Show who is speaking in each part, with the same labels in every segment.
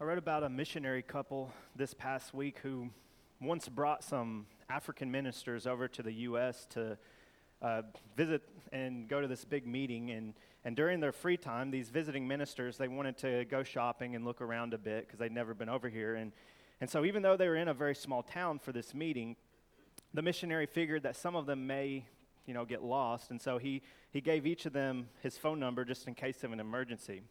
Speaker 1: I read about a missionary couple this past week who once brought some African ministers over to the U.S. to uh, visit and go to this big meeting. And, and during their free time, these visiting ministers, they wanted to go shopping and look around a bit because they'd never been over here. And, and so even though they were in a very small town for this meeting, the missionary figured that some of them may you know, get lost. And so he, he gave each of them his phone number just in case of an emergency.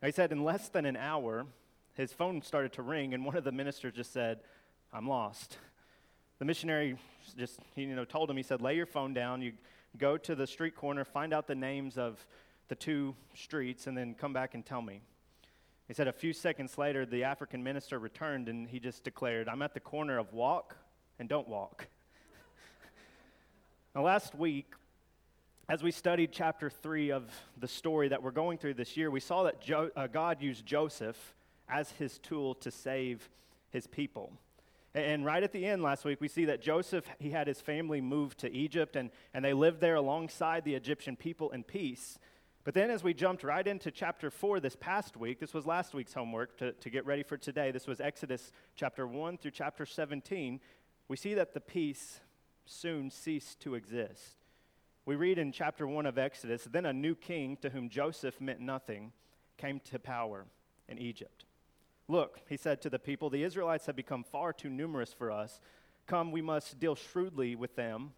Speaker 1: Now, he said in less than an hour, his phone started to ring, and one of the ministers just said, I'm lost. The missionary just, you know, told him, he said, lay your phone down, you go to the street corner, find out the names of the two streets, and then come back and tell me. He said a few seconds later, the African minister returned and he just declared, I'm at the corner of walk and don't walk. now, last week, as we studied chapter 3 of the story that we're going through this year, we saw that jo- uh, God used Joseph as his tool to save his people. And right at the end last week, we see that Joseph, he had his family moved to Egypt, and, and they lived there alongside the Egyptian people in peace. But then, as we jumped right into chapter 4 this past week, this was last week's homework to, to get ready for today. This was Exodus chapter 1 through chapter 17. We see that the peace soon ceased to exist. We read in chapter 1 of Exodus then a new king to whom Joseph meant nothing came to power in Egypt. Look, he said to the people, the Israelites have become far too numerous for us. Come, we must deal shrewdly with them,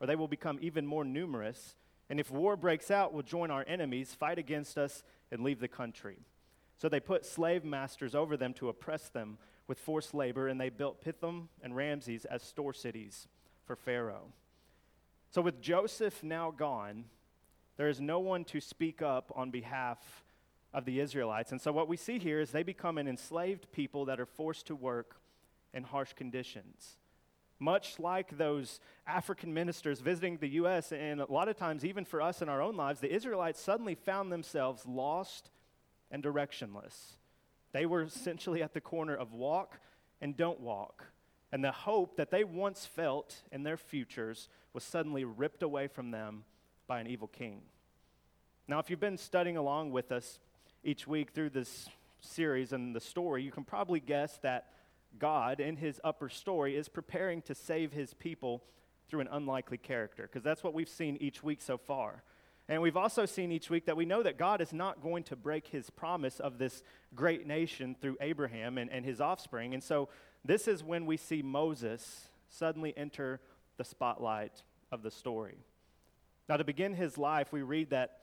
Speaker 1: or they will become even more numerous. And if war breaks out, we'll join our enemies, fight against us, and leave the country. So they put slave masters over them to oppress them with forced labor, and they built Pithom and Ramses as store cities for Pharaoh. So with Joseph now gone, there is no one to speak up on behalf of the Israelites. And so what we see here is they become an enslaved people that are forced to work in harsh conditions. Much like those African ministers visiting the U.S., and a lot of times, even for us in our own lives, the Israelites suddenly found themselves lost and directionless. They were essentially at the corner of walk and don't walk. And the hope that they once felt in their futures was suddenly ripped away from them by an evil king. Now, if you've been studying along with us each week through this series and the story, you can probably guess that God, in his upper story, is preparing to save his people through an unlikely character, because that's what we've seen each week so far. And we've also seen each week that we know that God is not going to break his promise of this great nation through Abraham and, and his offspring. And so this is when we see Moses suddenly enter the spotlight of the story. Now, to begin his life, we read that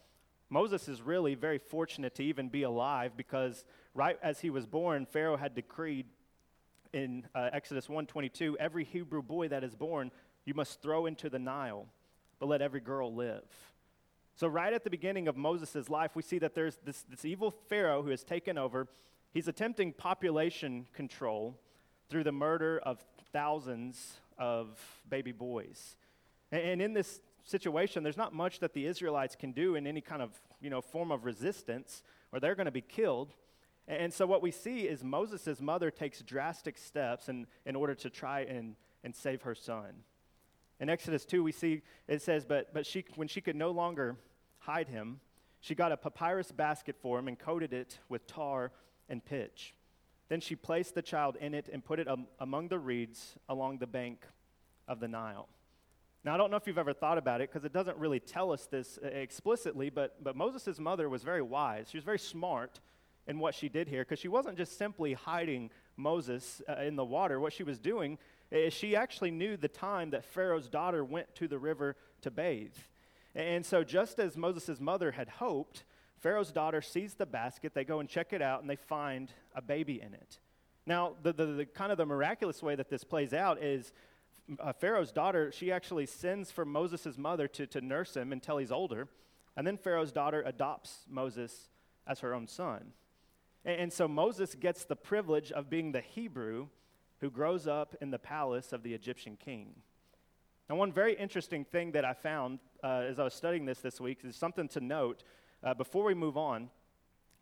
Speaker 1: Moses is really very fortunate to even be alive because right as he was born, Pharaoh had decreed in uh, Exodus 1:22, every Hebrew boy that is born you must throw into the Nile, but let every girl live. So right at the beginning of Moses' life, we see that there's this, this evil Pharaoh who has taken over. He's attempting population control through the murder of thousands of baby boys. And, and in this situation, there's not much that the Israelites can do in any kind of you know, form of resistance, or they're going to be killed. And so what we see is Moses' mother takes drastic steps in, in order to try and, and save her son. In Exodus 2, we see it says, but, but she, when she could no longer hide him, she got a papyrus basket for him and coated it with tar and pitch. Then she placed the child in it and put it among the reeds along the bank of the Nile. Now, I don't know if you've ever thought about it because it doesn't really tell us this uh, explicitly, but, but Moses' mother was very wise. She was very smart in what she did here because she wasn't just simply hiding Moses uh, in the water. What she was doing is she actually knew the time that Pharaoh's daughter went to the river to bathe. And so, just as Moses' mother had hoped, Pharaoh's daughter sees the basket, they go and check it out, and they find a baby in it. Now, the, the, the kind of the miraculous way that this plays out is uh, Pharaoh's daughter, she actually sends for Moses' mother to, to nurse him until he's older. And then Pharaoh's daughter adopts Moses as her own son. And, and so Moses gets the privilege of being the Hebrew who grows up in the palace of the Egyptian king. Now, one very interesting thing that I found uh, as I was studying this this week is something to note uh, before we move on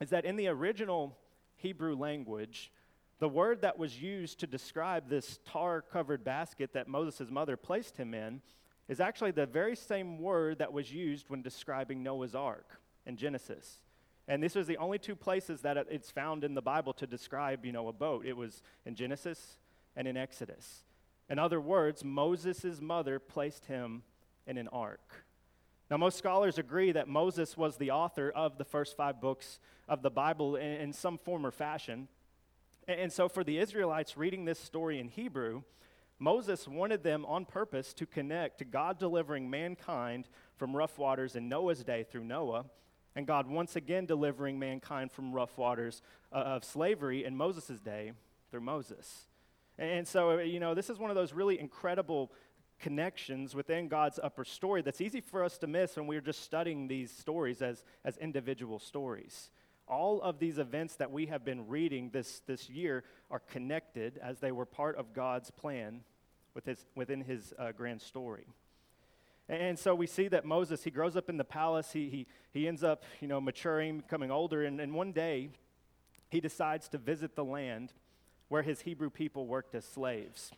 Speaker 1: is that in the original Hebrew language, the word that was used to describe this tar covered basket that Moses' mother placed him in is actually the very same word that was used when describing Noah's ark in Genesis. And this was the only two places that it's found in the Bible to describe, you know, a boat. It was in Genesis and in Exodus. In other words, Moses' mother placed him in an ark. Now, most scholars agree that Moses was the author of the first five books of the Bible in, in some form or fashion. And, so, for the Israelites reading this story in Hebrew, Moses wanted them on purpose to connect to God delivering mankind from rough waters in Noah's day through Noah and God once again delivering mankind from rough waters uh, of slavery in Moses' day through Moses. And so, uh, you know, this is one of those really incredible connections within God's upper story that's easy for us to miss when we're just studying these stories as, as individual stories. All of these events that we have been reading this, this year are connected as they were part of God's plan with his, within his uh, grand story. And so we see that Moses, he grows up in the palace. He, he, he ends up, you know, maturing, becoming older. And, and one day, he decides to visit the land where his Hebrew people worked as slaves.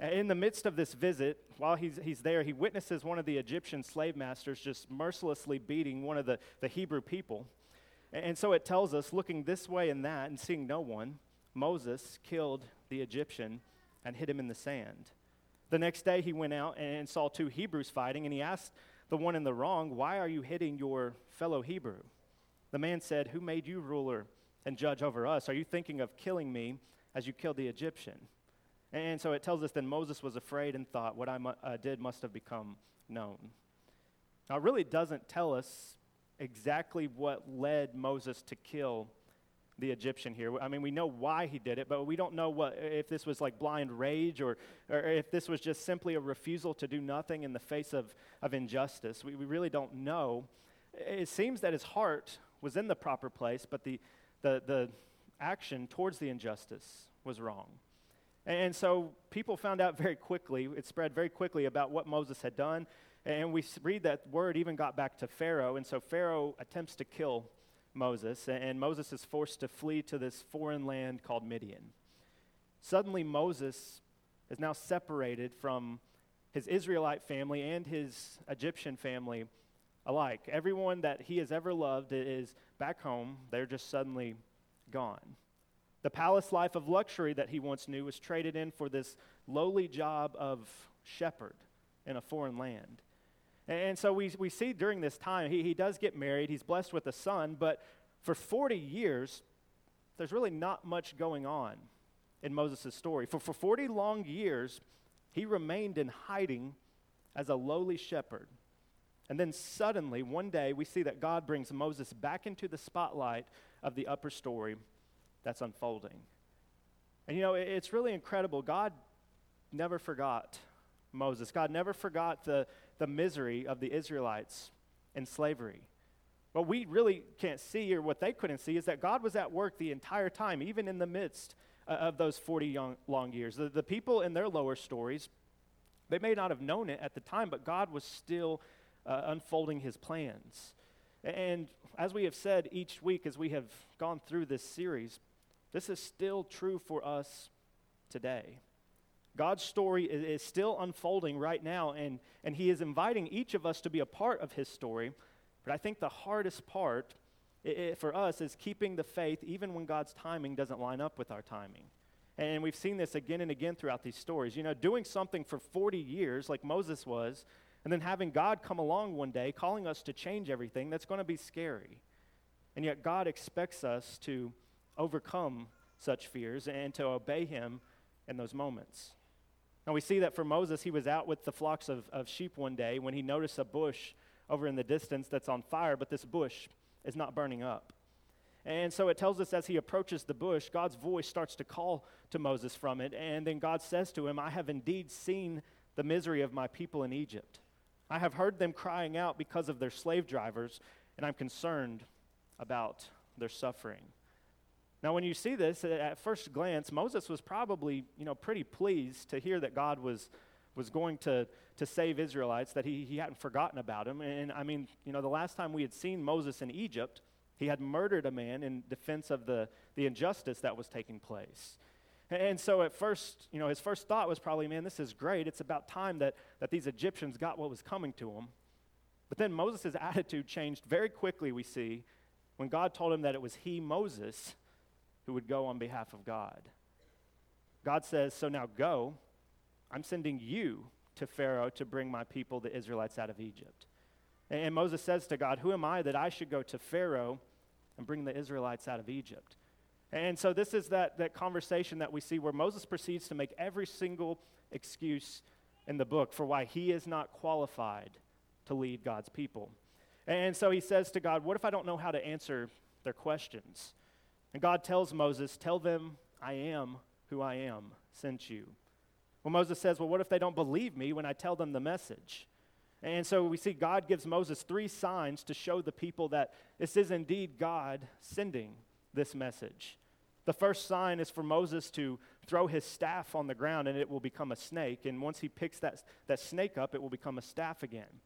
Speaker 1: In the midst of this visit, while he's, he's there, he witnesses one of the Egyptian slave masters just mercilessly beating one of the, the Hebrew people. And so it tells us, looking this way and that and seeing no one, Moses killed the Egyptian and hid him in the sand. The next day he went out and saw two Hebrews fighting, and he asked the one in the wrong, Why are you hitting your fellow Hebrew? The man said, Who made you ruler and judge over us? Are you thinking of killing me as you killed the Egyptian? And so it tells us then Moses was afraid and thought, What I mu- uh, did must have become known. Now, it really doesn't tell us exactly what led Moses to kill the Egyptian here. I mean, we know why he did it, but we don't know what if this was like blind rage or, or if this was just simply a refusal to do nothing in the face of, of injustice. We, we really don't know. It seems that his heart was in the proper place, but the, the, the action towards the injustice was wrong. And so people found out very quickly, it spread very quickly about what Moses had done. And we read that word even got back to Pharaoh. And so Pharaoh attempts to kill Moses, and Moses is forced to flee to this foreign land called Midian. Suddenly, Moses is now separated from his Israelite family and his Egyptian family alike. Everyone that he has ever loved is back home, they're just suddenly gone. The palace life of luxury that he once knew was traded in for this lowly job of shepherd in a foreign land. And so we, we see during this time, he, he does get married, he's blessed with a son, but for 40 years, there's really not much going on in Moses' story. For, for 40 long years, he remained in hiding as a lowly shepherd. And then suddenly, one day, we see that God brings Moses back into the spotlight of the upper story that's unfolding. And you know, it's really incredible. God never forgot Moses. God never forgot the, the misery of the Israelites in slavery. What we really can't see, or what they couldn't see, is that God was at work the entire time, even in the midst uh, of those 40 young, long years. The, the people in their lower stories, they may not have known it at the time, but God was still uh, unfolding his plans. And as we have said each week as we have gone through this series, this is still true for us today. God's story is, still unfolding right now, and, and He is inviting each of us to be a part of His story. But I think the hardest part it, it, for us is keeping the faith even when God's timing doesn't line up with our timing. And we've seen this again and again throughout these stories. You know, doing something for 40 years, like Moses was, and then having God come along one day calling us to change everything, that's going to be scary. And yet, God expects us to overcome such fears and to obey Him in those moments. Now we see that for Moses, he was out with the flocks of, of sheep one day when he noticed a bush over in the distance that's on fire, but this bush is not burning up. And so it tells us as he approaches the bush, God's voice starts to call to Moses from it. And then God says to him, I have indeed seen the misery of my people in Egypt. I have heard them crying out because of their slave drivers, and I'm concerned about their suffering. Now, when you see this uh, at first glance, Moses was probably, you know, pretty pleased to hear that God was, was going to, to save Israelites, that he, he hadn't forgotten about him. And I mean, you know, the last time we had seen Moses in Egypt, he had murdered a man in defense of the, the injustice that was taking place. And so at first, you know, his first thought was probably, man, this is great. It's about time that, that these Egyptians got what was coming to them. But then Moses' attitude changed very quickly, we see, when God told him that it was he, Moses, who would go on behalf of God. God says, So now go. I'm sending you to Pharaoh to bring my people, the Israelites, out of Egypt. And Moses says to God, Who am I that I should go to Pharaoh and bring the Israelites out of Egypt? And so this is that, that conversation that we see where Moses proceeds to make every single excuse in the book for why he is not qualified to lead God's people. And so he says to God, What if I don't know how to answer their questions? And God tells Moses, Tell them I am who I am sent you. Well, Moses says, Well, what if they don't believe me when I tell them the message? And so we see God gives Moses three signs to show the people that this is indeed God sending this message. The first sign is for Moses to throw his staff on the ground and it will become a snake. And once he picks that, that snake up, it will become a staff again.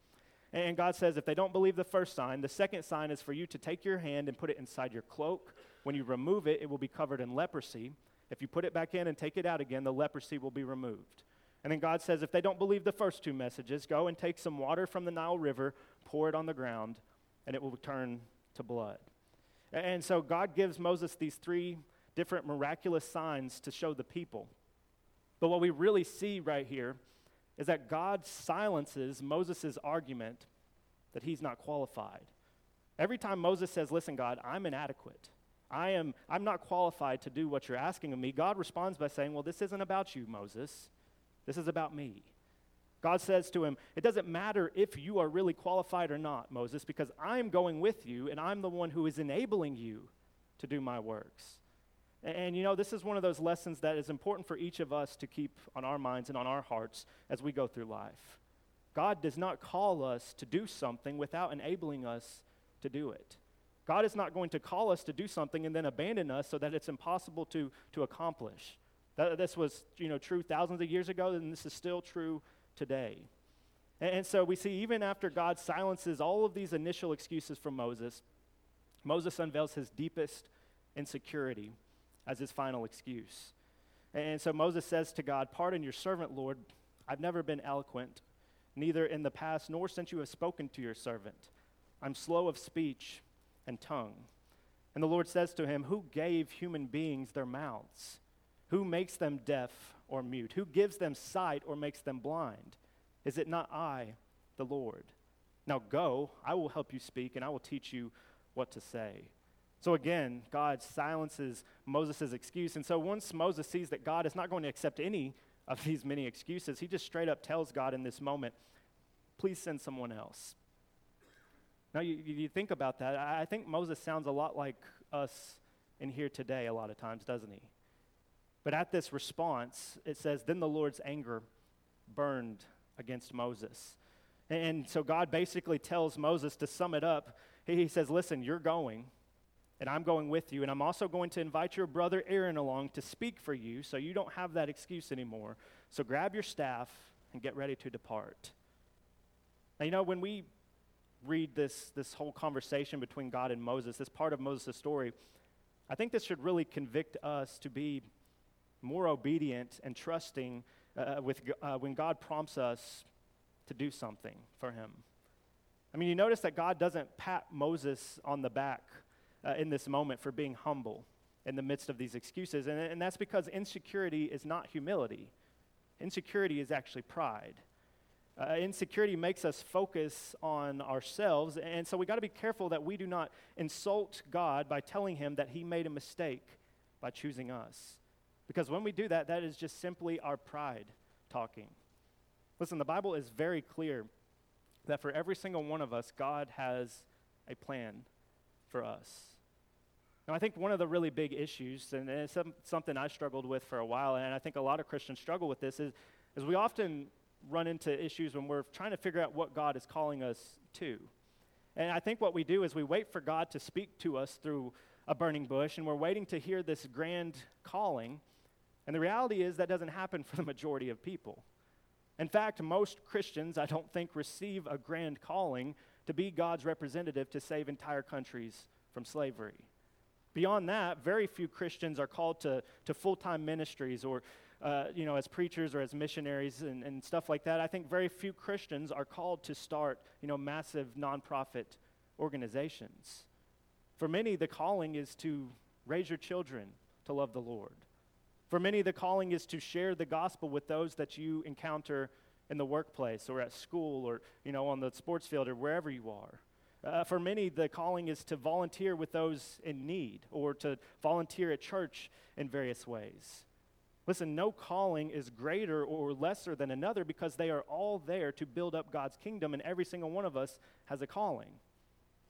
Speaker 1: And God says, if they don't believe the first sign, the second sign is for you to take your hand and put it inside your cloak. When you remove it, it will be covered in leprosy. If you put it back in and take it out again, the leprosy will be removed. And then God says, if they don't believe the first two messages, go and take some water from the Nile River, pour it on the ground, and it will turn to blood. And so God gives Moses these three different miraculous signs to show the people. But what we really see right here is that God silences Moses' argument that he's not qualified. Every time Moses says, Listen, God, I'm inadequate. I am I'm not qualified to do what you're asking of me. God responds by saying, Well, this isn't about you, Moses. This is about me. God says to him, It doesn't matter if you are really qualified or not, Moses, because I'm going with you and I'm the one who is enabling you to do my works. And, you know, this is one of those lessons that is important for each of us to keep on our minds and on our hearts as we go through life. God does not call us to do something without enabling us to do it. God is not going to call us to do something and then abandon us so that it's impossible to, to accomplish. That, this was you know, true thousands of years ago, and this is still true today. And, and so we see, even after God silences all of these initial excuses from Moses, Moses unveils his deepest insecurity as his final excuse. And so Moses says to God, Pardon your servant, Lord. I've never been eloquent, neither in the past nor since you have spoken to your servant. I'm slow of speech and tongue. And the Lord says to him, Who gave human beings their mouths? Who makes them deaf or mute? Who gives them sight or makes them blind? Is it not I, the Lord? Now go, I will help you speak, and I will teach you what to say. So again, God silences Moses' excuse. And so once Moses sees that God is not going to accept any of these many excuses, he just straight up tells God in this moment, please send someone else. Now, you, you think about that. I think Moses sounds a lot like us in here today, a lot of times, doesn't he? But at this response, it says, Then the Lord's anger burned against Moses. And so God basically tells Moses to sum it up. He says, Listen, you're going and I'm going with you. And I'm also going to invite your brother Aaron along to speak for you so you don't have that excuse anymore. So grab your staff and get ready to depart. Now, you know, when we read this, this whole conversation between God and Moses, this part of Moses' story, I think this should really convict us to be more obedient and trusting uh, with, uh, when God prompts us to do something for him. I mean, you notice that God doesn't pat Moses on the back uh, in this moment for being humble in the midst of these excuses. And, and that's because insecurity is not humility, insecurity is actually pride. Uh, insecurity makes us focus on ourselves, and so we got to be careful that we do not insult God by telling him that he made a mistake by choosing us. Because when we do that, that is just simply our pride talking. Listen, the Bible is very clear that for every single one of us, God has a plan for us. Now, I think one of the really big issues, and it's something I struggled with for a while, and I think a lot of Christians struggle with this, is, is we often run into issues when we're trying to figure out what God is calling us to. And I think what we do is we wait for God to speak to us through a burning bush, and we're waiting to hear this grand calling. And the reality is that doesn't happen for the majority of people. In fact, most Christians, I don't think, receive a grand calling to be God's representative to save entire countries from slavery. Beyond that, very few Christians are called to, to full time ministries or, uh, you know, as preachers or as missionaries and, and stuff like that. I think very few Christians are called to start, you know, massive nonprofit organizations. For many, the calling is to raise your children to love the Lord. For many, the calling is to share the gospel with those that you encounter in the workplace or at school or you know on the sports field or wherever you are. Uh, for many, the calling is to volunteer with those in need or to volunteer at church in various ways. Listen, no calling is greater or lesser than another because they are all there to build up God's kingdom, and every single one of us has a calling.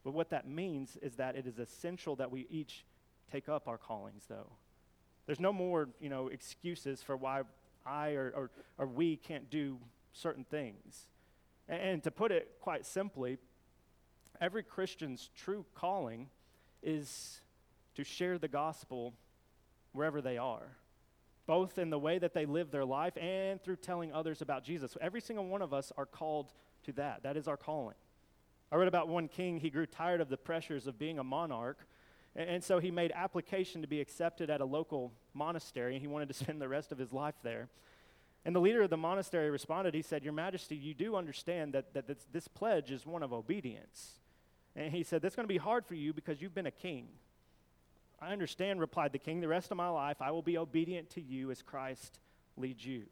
Speaker 1: But what that means is that it is essential that we each take up our callings, though. There's no more, you know, excuses for why I or, or, or we can't do certain things. And, and to put it quite simply, every Christian's true calling is to share the gospel wherever they are both in the way that they live their life and through telling others about Jesus. So every single one of us are called to that. That is our calling. I read about one king, he grew tired of the pressures of being a monarch, and so he made application to be accepted at a local monastery, and he wanted to spend the rest of his life there. And the leader of the monastery responded, he said, Your Majesty, you do understand that, that this, this pledge is one of obedience. And he said, That's going to be hard for you because you've been a king. I understand, replied the king. The rest of my life I will be obedient to you as Christ leads you.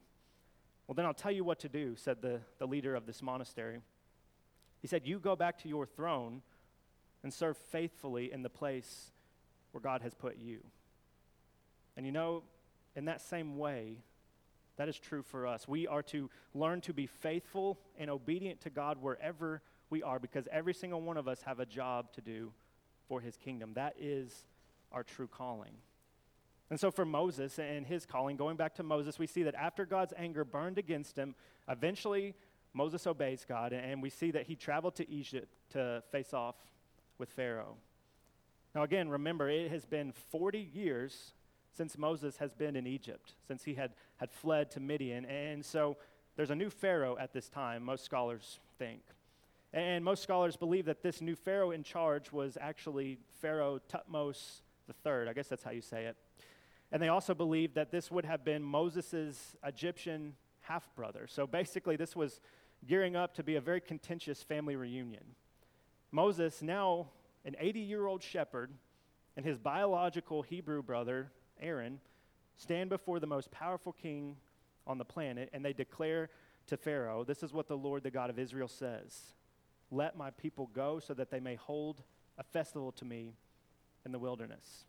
Speaker 1: Well, then I'll tell you what to do, said the, the leader of this monastery. He said, You go back to your throne and serve faithfully in the place where God has put you. And you know, in that same way, that is true for us. We are to learn to be faithful and obedient to God wherever we are because every single one of us have a job to do for his kingdom. That is our true calling. And so, for Moses and his calling, going back to Moses, we see that after God's anger burned against him, eventually Moses obeys God, and we see that he traveled to Egypt to face off with Pharaoh. Now, again, remember, it has been 40 years since Moses has been in Egypt, since he had, had fled to Midian. And so there's a new Pharaoh at this time, most scholars think. And most scholars believe that this new Pharaoh in charge was actually Pharaoh Thutmose the third. I guess that's how you say it. And they also believed that this would have been Moses' Egyptian half brother. So basically, this was gearing up to be a very contentious family reunion. Moses, now an 80 year old shepherd, and his biological Hebrew brother, Aaron, stand before the most powerful king on the planet, and they declare to Pharaoh, This is what the Lord, the God of Israel, says Let my people go so that they may hold a festival to me in the wilderness.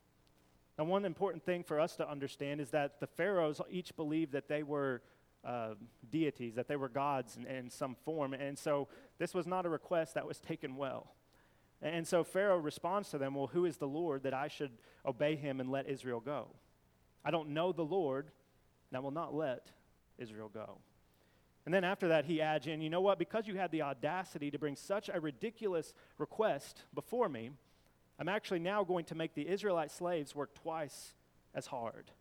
Speaker 1: Now, one important thing for us to understand is that the pharaohs each believed that they were uh, deities, that they were gods in, in, some form. And so this was not a request that was taken well. And so Pharaoh responds to them, Well, who is the Lord that I should obey him and let Israel go? I don't know the Lord, and I will not let Israel go. And then after that, he adds in, You know what? Because you had the audacity to bring such a ridiculous request before me, I'm actually now going to make the Israelite slaves work twice as hard.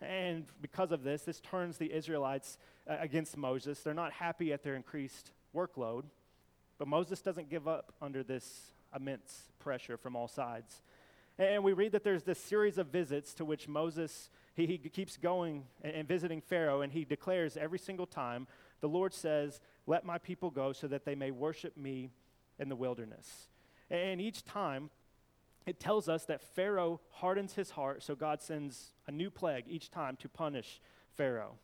Speaker 1: And because of this, this turns the Israelites uh, against Moses. They're not happy at their increased workload, but Moses doesn't give up under this immense pressure from all sides. And we read that there's this series of visits to which Moses he, he keeps going and, and visiting Pharaoh, and he declares every single time, the Lord says, "Let my people go, so that they may worship me in the wilderness." And each time, it tells us that Pharaoh hardens his heart, so God sends a new plague each time to punish Pharaoh.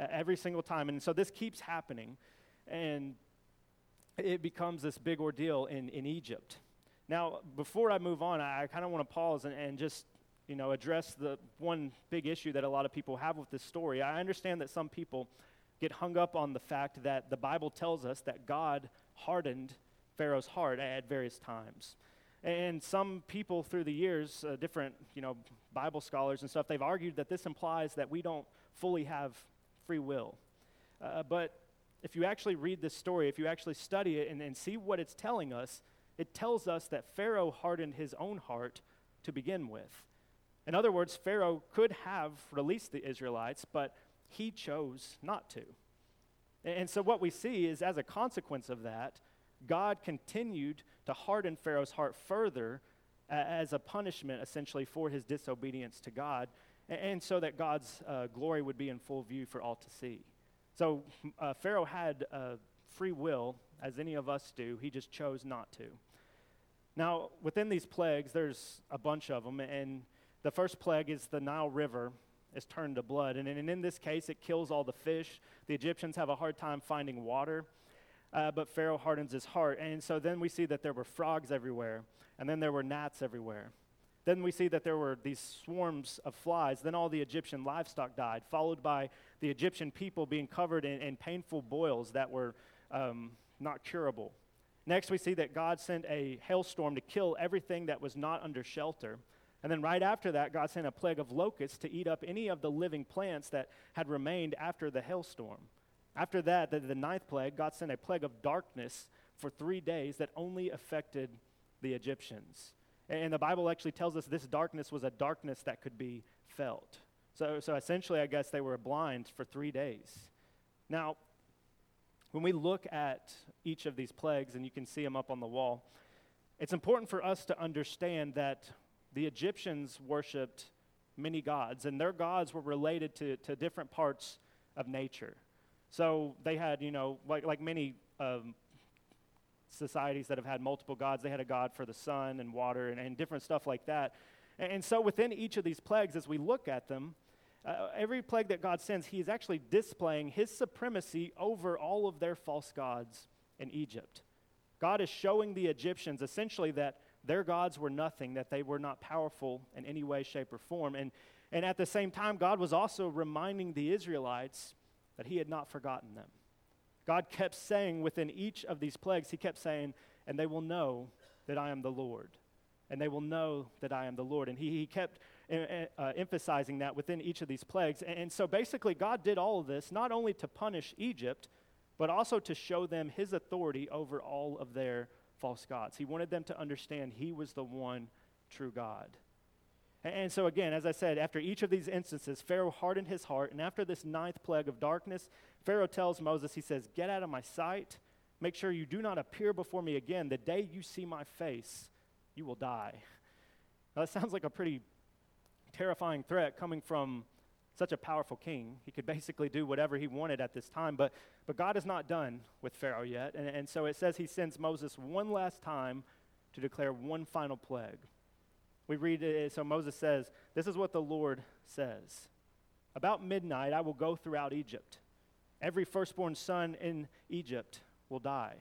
Speaker 1: Uh, every single time. And so this keeps happening, and it becomes this big ordeal in, in Egypt. Now, before I move on, I, I kind of want to pause and, and just you know, address the one big issue that a lot of people have with this story. I understand that some people get hung up on the fact that the Bible tells us that God hardened Pharaoh's heart at various times. And some people through the years, uh, different, you know, Bible scholars and stuff, they've argued that this implies that we don't fully have free will. Uh, but if you actually read this story, if you actually study it and, and see what it's telling us, it tells us that Pharaoh hardened his own heart to begin with. In other words, Pharaoh could have released the Israelites, but he chose not to. And so, what we see is, as a consequence of that, God continued to harden Pharaoh's heart further as a punishment, essentially, for his disobedience to God, and so that God's uh, glory would be in full view for all to see. So uh, Pharaoh had uh, free will, as any of us do. He just chose not to. Now, within these plagues, there's a bunch of them, and the first plague is the Nile River is turned to blood. And, and in this case, it kills all the fish. The Egyptians have a hard time finding water, uh, but Pharaoh hardens his heart. And so then we see that there were frogs everywhere, and then there were gnats everywhere. Then we see that there were these swarms of flies. Then all the Egyptian livestock died, followed by the Egyptian people being covered in, in painful boils that were um, not curable. Next, we see that God sent a hailstorm to kill everything that was not under shelter. And then right after that, God sent a plague of locusts to eat up any of the living plants that had remained after the hailstorm. After that, the, the ninth plague, God sent a plague of darkness for three days that only affected the Egyptians. And the Bible actually tells us this darkness was a darkness that could be felt. So, so essentially, I guess they were blind for three days. Now, when we look at each of these plagues, and you can see them up on the wall, it's important for us to understand that the Egyptians worshiped many gods, and their gods were related to, to different parts of nature. So they had, you know, like, like many um, societies that have had multiple gods, they had a god for the sun and water and, and different stuff like that. And, and, so within each of these plagues, as we look at them, uh, every plague that God sends, He is actually displaying His supremacy over all of their false gods in Egypt. God is showing the Egyptians essentially that their gods were nothing, that they were not powerful in any way, shape, or form. And, and at the same time, God was also reminding the Israelites that He had not forgotten them. God kept saying within each of these plagues, He kept saying, and they will know that I am the Lord. And they will know that I am the Lord. And He, he kept uh, uh, emphasizing that within each of these plagues. And, and so basically, God did all of this not only to punish Egypt, but also to show them His authority over all of their false gods. He wanted them to understand He was the one true God. And so, again, as I said, after each of these instances, Pharaoh hardened his heart. And after this ninth plague of darkness, Pharaoh tells Moses, he says, Get out of my sight. Make sure you do not appear before me again. The day you see my face, you will die. Now, that sounds like a pretty terrifying threat coming from such a powerful king. He could basically do whatever he wanted at this time. But, but God is not done with Pharaoh yet. And, and so it says he sends Moses one last time to declare one final plague. We read it, so Moses says, This is what the Lord says. About midnight, I will go throughout Egypt. Every firstborn son in Egypt will die.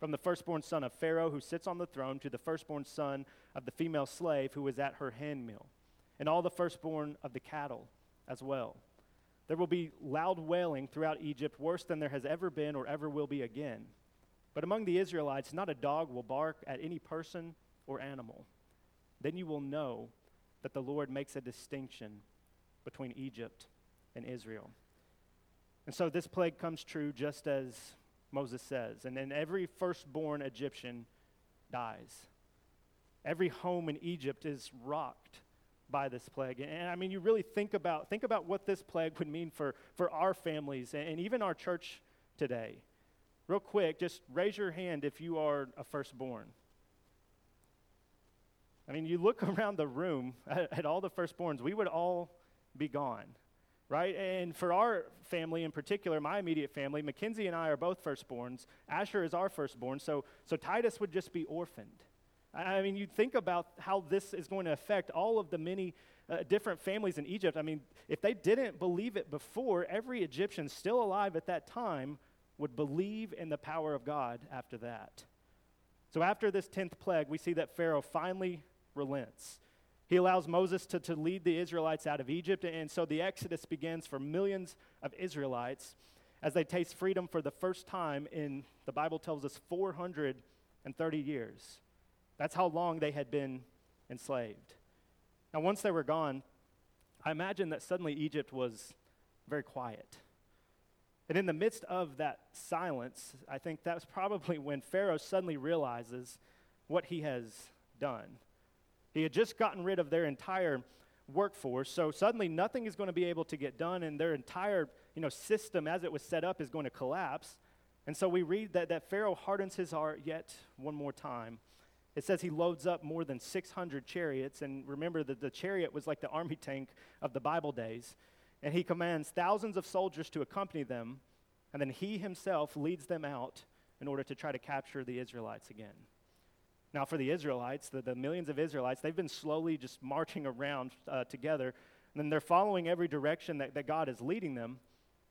Speaker 1: From the firstborn son of Pharaoh who sits on the throne to the firstborn son of the female slave who is at her handmill, and all the firstborn of the cattle as well. There will be loud wailing throughout Egypt, worse than there has ever been or ever will be again. But among the Israelites, not a dog will bark at any person or animal. Then you will know that the Lord makes a distinction between Egypt and Israel. And so this plague comes true just as Moses says. And then every firstborn Egyptian dies. Every home in Egypt is rocked by this plague. And, and, I mean, you really think about, think about what this plague would mean for, for our families and, and even our church today. Real quick, just raise your hand if you are a firstborn. I mean, you look around the room at, at, all the firstborns, we would all be gone, right? And for our family in particular, my immediate family, Mackenzie and I are both firstborns. Asher is our firstborn, so, so Titus would just be orphaned. I mean, you think about how this is going to affect all of the many uh, different families in Egypt. I mean, if they didn't believe it before, every Egyptian still alive at that time would believe in the power of God after that. So, after this 10th plague, we see that Pharaoh finally relents. He allows Moses to, to lead the Israelites out of Egypt, and so the Exodus begins for millions of Israelites as they taste freedom for the first time in, the Bible tells us, 430 years. That's how long they had been enslaved. Now, once they were gone, I imagine that suddenly Egypt was very quiet. And in the midst of that silence, I think that's probably when Pharaoh suddenly realizes what he has done. He had just gotten rid of their entire workforce, so suddenly nothing is going to be able to get done, and their entire you know, system as it was set up is going to collapse. And so we read that, that Pharaoh hardens his heart yet one more time. It says he loads up more than 600 chariots, and remember that the chariot was like the army tank of the Bible days. And he commands thousands of soldiers to accompany them, and then he himself leads them out in order to try to capture the Israelites again. Now, for the Israelites, the, the millions of Israelites, they've been slowly just marching around uh, together, and they're following every direction that, that God is leading them,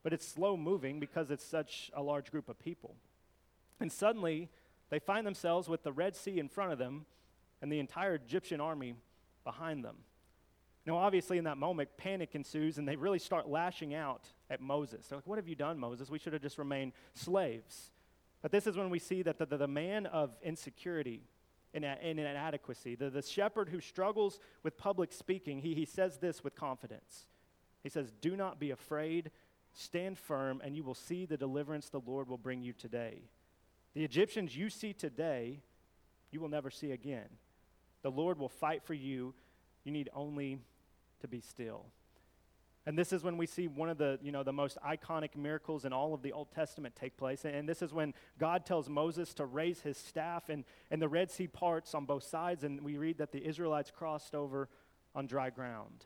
Speaker 1: but it's slow moving because it's such a large group of people. And suddenly, they find themselves with the Red Sea in front of them and the entire Egyptian army behind them. Now, obviously, in that moment, panic ensues, and they really start lashing out at Moses. They're like, What have you done, Moses? We should have just remained slaves. But this is when we see that the, the, the man of insecurity and inadequacy, the, the shepherd who struggles with public speaking, he, he says this with confidence. He says, Do not be afraid, stand firm, and you will see the deliverance the Lord will bring you today. The Egyptians you see today, you will never see again. The Lord will fight for you. You need only to be still. And this is when we see one of the, you know, the most iconic miracles in all of the Old Testament take place. And this is when God tells Moses to raise his staff and, and the Red Sea parts on both sides. And we read that the Israelites crossed over on dry ground.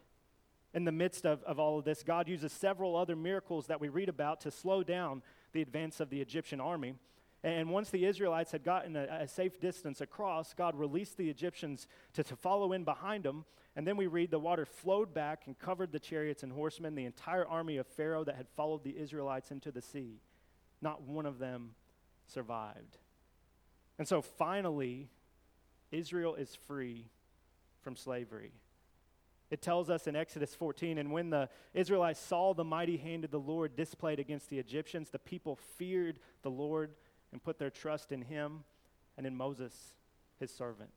Speaker 1: In the midst of, of all of this, God uses several other miracles that we read about to slow down the advance of the Egyptian army. And once the Israelites had gotten a, a, safe distance across, God released the Egyptians to, to follow in behind them. And then we read the water flowed back and covered the chariots and horsemen, the entire army of Pharaoh that had followed the Israelites into the sea. Not one of them survived. And so finally, Israel is free from slavery. It tells us in Exodus 14, and when the Israelites saw the mighty hand of the Lord displayed against the Egyptians, the people feared the Lord and put their trust in him and in Moses, his servant.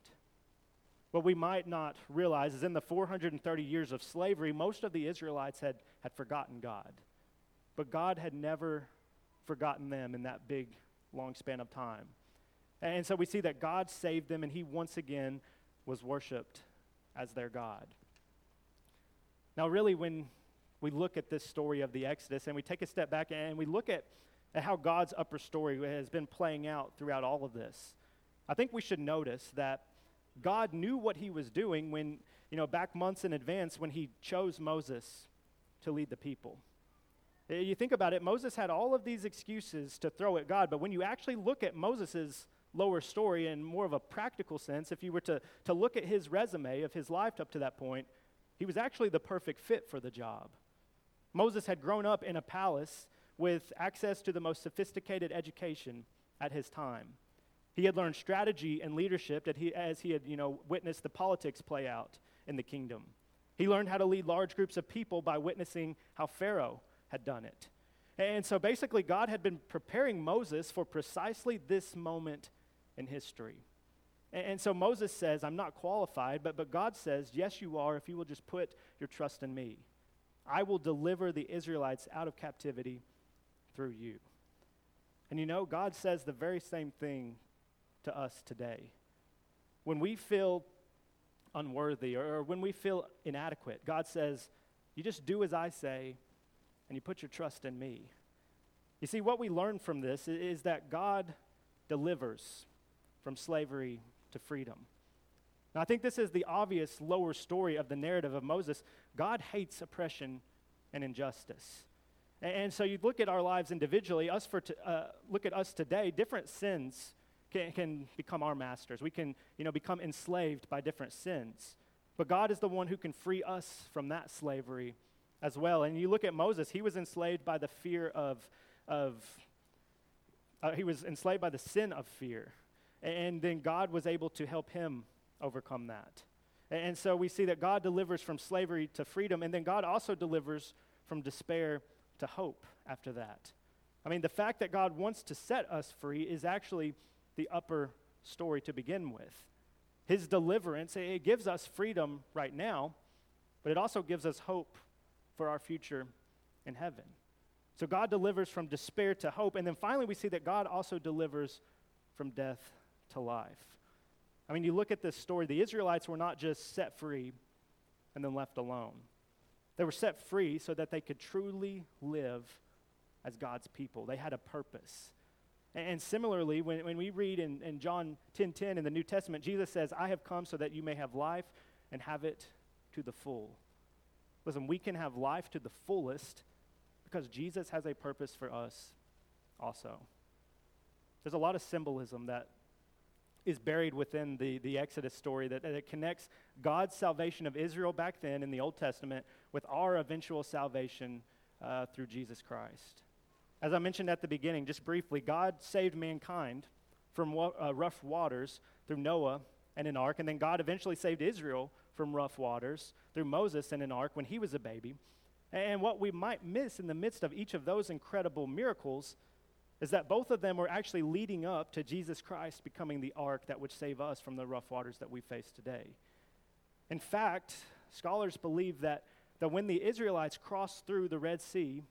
Speaker 1: What we might not realize is in the 430 years of slavery, most of the Israelites had, had forgotten God. But God had never forgotten them in that big, long span of time. And so we see that God saved them, and he once again was worshiped as their God. Now, really, when we look at this story of the Exodus and we take a step back and we look at at how God's upper story has been playing out throughout all of this, I think we should notice that God knew what he was doing when, you know, back months in advance when he chose Moses to lead the people. Eh, you think about it, Moses had all of these excuses to throw at God, but when you actually look at Moses' lower story in more of a practical sense, if you were to, to look at his resume of his life up to that point, he was actually the perfect fit for the job. Moses had grown up in a palace with access to the most sophisticated education at his time. He had learned strategy and leadership that he, as he had you know, witnessed the politics play out in the kingdom. He learned how to lead large groups of people by witnessing how Pharaoh had done it. And so basically, God had been preparing Moses for precisely this moment in history. And so Moses says, I'm not qualified, but, but God says, Yes, you are, if you will just put your trust in me. I will deliver the Israelites out of captivity through you. And you know, God says the very same thing to us today. When we feel unworthy or, when we feel inadequate, God says, You just do as I say and you put your trust in me. You see, what we learn from this is that God delivers from slavery to freedom. Now, I think this is the obvious lower story of the narrative of Moses. God hates oppression and injustice. And so you look at our lives individually, us for t- uh, look at us today, different sins can, can become our masters. We can, you know, become enslaved by different sins. But God is the one who can free us from that slavery as well. And you look at Moses, he was enslaved by the fear of, of uh, he was enslaved by the sin of fear. And then God was able to help him overcome that. And so we see that God delivers from slavery to freedom, and then God also delivers from despair to hope after that. I mean, the fact that God wants to set us free is actually the upper story to begin with. His deliverance, it gives us freedom right now, but it also gives us hope for our future in heaven. So God delivers from despair to hope. And then finally, we see that God also delivers from death to life. I mean, you look at this story, the Israelites were not just set free and then left alone. They were set free so that they could truly live as God's people. They had a purpose. And similarly, when, when we read in, in John 10 10 in the New Testament, Jesus says, I have come so that you may have life and have it to the full. Listen, we can have life to the fullest because Jesus has a purpose for us also. There's a lot of symbolism that is buried within the, the Exodus story that, that it connects God's salvation of Israel back then in the Old Testament with our eventual salvation uh, through Jesus Christ. As I mentioned at the beginning, just briefly, God saved mankind from wa- uh, rough waters through Noah and an ark, and then God eventually saved Israel from rough waters through Moses and an ark when he was a baby. And what we might miss in the midst of each of those incredible miracles is that both of them were actually leading up to Jesus Christ becoming the ark that would save us from the rough waters that we face today. In fact, scholars believe that, that when the Israelites crossed through the Red Sea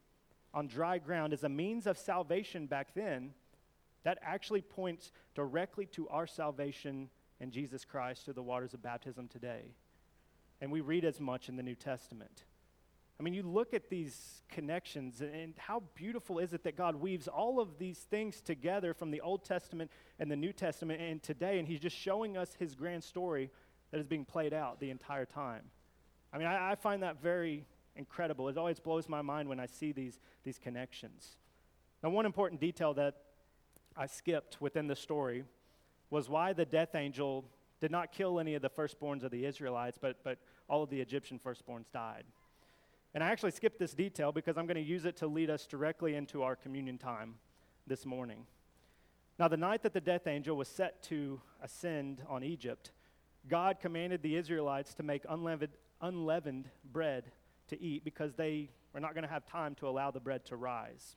Speaker 1: on dry ground as a means of salvation back then, that actually points directly to our salvation in Jesus Christ through the waters of baptism today. And we read as much in the New Testament. I mean, you look at these connections, and how beautiful is it that God weaves all of these things together from the Old Testament and the New Testament and today, and He's just showing us His grand story that is being played out the entire time. I mean, I, I find that very incredible. It always blows my mind when I see these, these connections. Now, one important detail that I skipped within the story was why the death angel did not kill any of the firstborns of the Israelites, but, but all of the Egyptian firstborns died. And I actually skipped this detail because I'm going to use it to lead us directly into our communion time this morning. Now, the night that the death angel was set to ascend on Egypt, God commanded the Israelites to make unleavened, unleavened bread to eat because they were not going to have time to allow the bread to rise.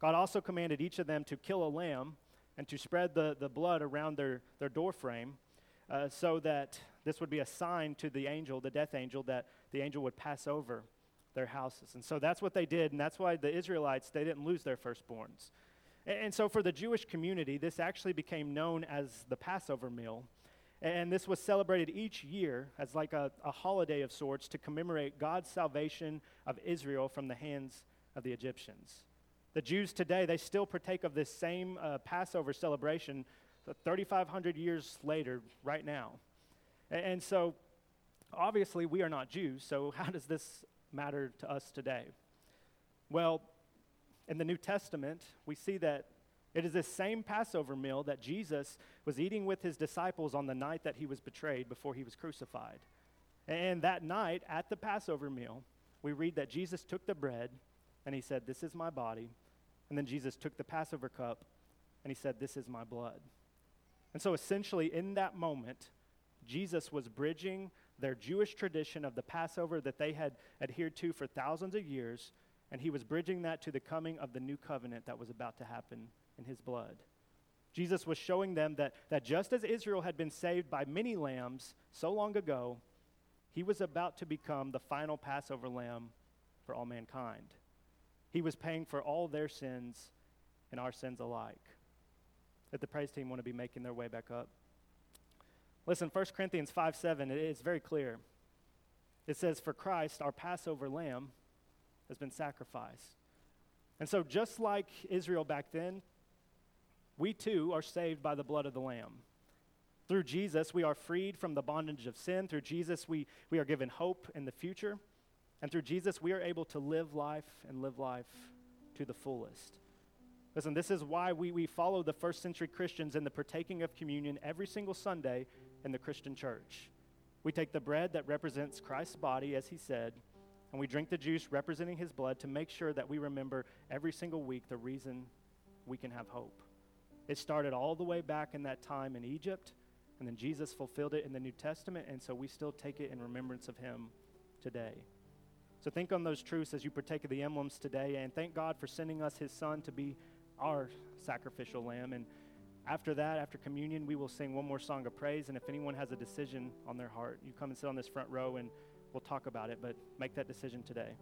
Speaker 1: God also commanded each of them to kill a lamb and to spread the, the blood around their, their doorframe uh, so that this would be a sign to the angel, the death angel, that the angel would pass over their houses. And so that's what they did, and that's why the Israelites, they didn't lose their firstborns. And, and so for the Jewish community, this actually became known as the Passover meal. And this was celebrated each year as like a, a holiday of sorts to commemorate God's salvation of Israel from the hands of the Egyptians. The Jews today, they still partake of this same uh, Passover celebration 3,500 years later, right now. And, and so, obviously, we are not Jews, so how does this matter to us today? Well, in the New Testament, we see that it is this same Passover meal that Jesus was eating with his disciples on the night that he was betrayed before he was crucified. And that night, at the Passover meal, we read that Jesus took the bread and he said, This is my body. And then Jesus took the Passover cup and he said, This is my blood. And so essentially, in that moment, Jesus was bridging their Jewish tradition of the Passover that they had adhered to for thousands of years, and he was bridging that to the coming of the new covenant that was about to happen in his blood. Jesus was showing them that, that just as Israel had been saved by many lambs so long ago, he was about to become the final Passover lamb for all mankind. He was paying for all their sins and our sins alike. If the praise team want to be making their way back up. Listen, 1 Corinthians 5 7, it is very clear. It says, For Christ, our Passover lamb, has been sacrificed. And so, just like Israel back then, we too are saved by the blood of the Lamb. Through Jesus, we are freed from the bondage of sin. Through Jesus, we, we are given hope in the future. And through Jesus, we are able to live life and live life to the fullest. Listen, this is why we, we follow the first century Christians in the partaking of communion every single Sunday in the Christian church. We take the bread that represents Christ's body, as he said, and we drink the juice representing his blood to make sure that we remember every single week the reason we can have hope. It started all the way back in that time in Egypt, and then Jesus fulfilled it in the New Testament, and so we still take it in remembrance of him today. So think on those truths as you partake of the emblems today, and thank God for sending us his son to be our sacrificial lamb. And after that, after communion, we will sing one more song of praise. And if anyone has a decision on their heart, you come and sit on this front row and we'll talk about it. But make that decision today.